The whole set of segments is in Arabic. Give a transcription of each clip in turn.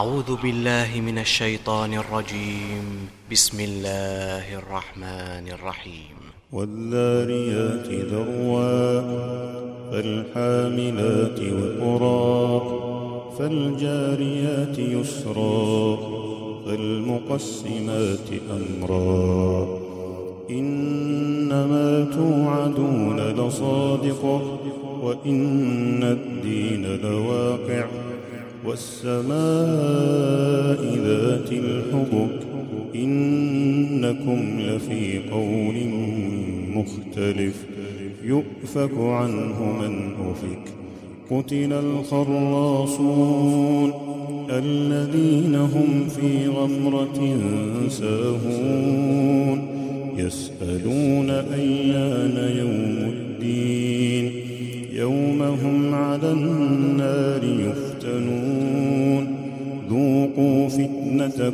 أعوذ بالله من الشيطان الرجيم. بسم الله الرحمن الرحيم. والذاريات ذروا فالحاملات وقرا فالجاريات يسرا فالمقسمات أمرا. إنما توعدون لصادق وإن الدين لواقع. والسماء ذات الحبك إنكم لفي قول مختلف يؤفك عنه من أفك قتل الخراصون الذين هم في غمرة ساهون يسألون أيان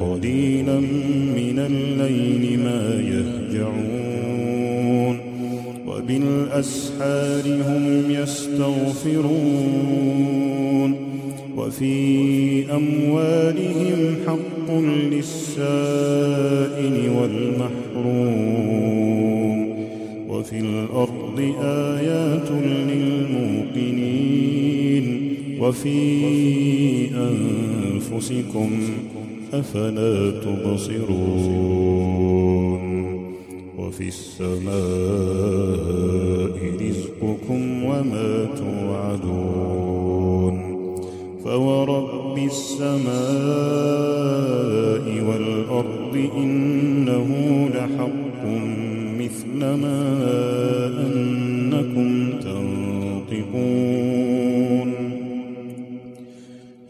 قليلا من الليل ما يهجعون وبالأسحار هم يستغفرون وفي أموالهم حق للسائل والمحروم وفي الأرض آيات للموقنين وفي أنفسكم أفلا تبصرون وفي السماء رزقكم وما توعدون فورب السماء والأرض إنه لحق مثل ما أنكم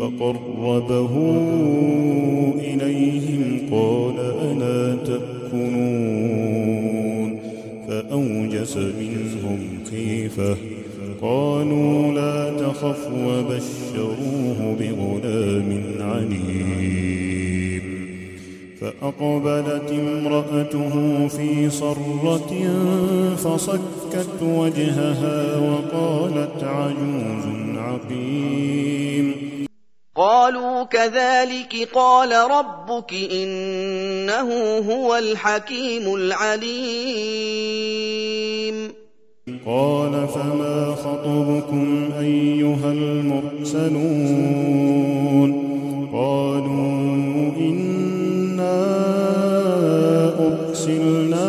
فقربه إليهم قال ألا تأكلون فأوجس منهم خيفة. قالوا لا تخف وبشروه بغلام عليم. فأقبلت امرأته في صرة فصكت وجهها وقالت عجوز عقيم. قالوا كذلك قال ربك إنه هو الحكيم العليم. قال فما خطبكم أيها المرسلون؟ قالوا إنا أرسلنا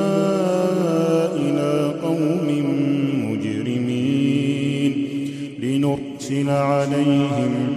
إلى قوم مجرمين لنرسل عليهم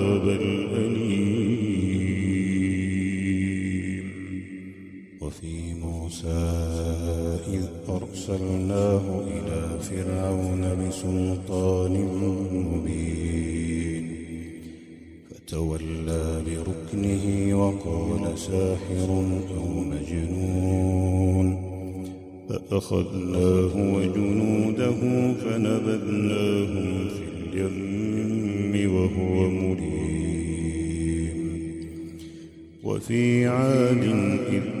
إذ أرسلناه إلى فرعون بسلطان مبين. فتولى بركنه وقال ساحر أو مجنون. فأخذناه وجنوده فنبذناهم في اليم وهو مليم. وفي عاد إذ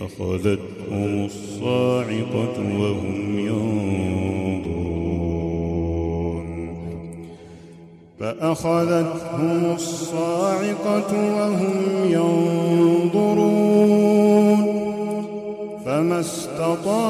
فأخذتهم الصاعقة وهم ينظرون. فأخذتهم الصاعقة وهم ينظرون. فما استطاعوا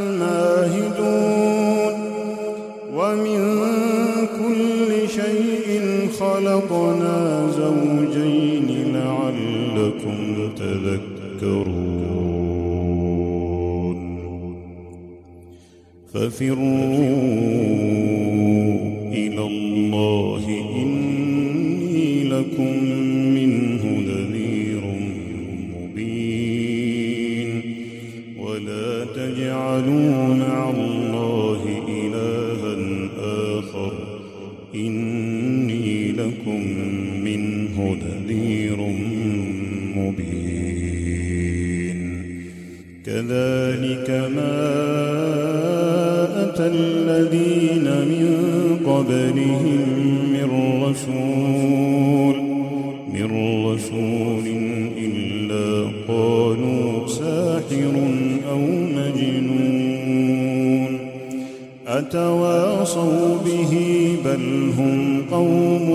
خلقنا زوجين لعلكم تذكرون. ففروا إلى الله إني لكم منه نذير مبين. ولا تجعلوا كذلك ما أتى الذين من قبلهم من رسول من رسول إلا قالوا ساحر أو مجنون أتواصوا به بل هم قوم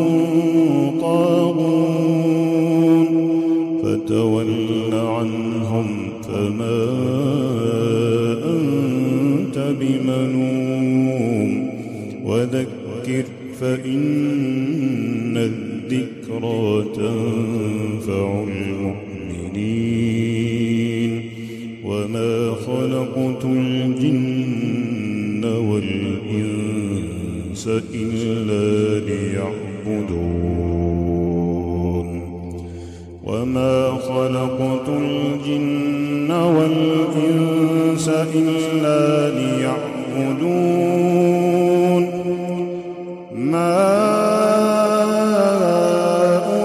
طاغون فما أنت بمنوم. وذكر فإن الذكرى تنفع المؤمنين. وما خلقت الجن والإنس إلا ليعبدون. وما خلقت الجن والإنس إلا ليعبدون. ما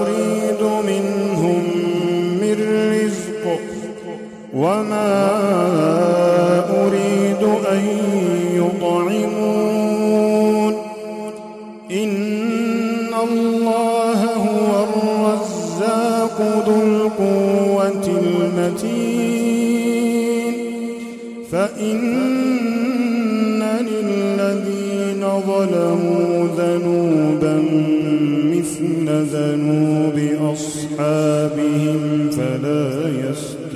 أريد منهم من رزق وما أريد أن يطعمون. إن الله هو الرزاق ذو القوة المتين. فإن للذين ظلموا ذنوبا مثل ذنوب أصحابهم فلا يستعجلون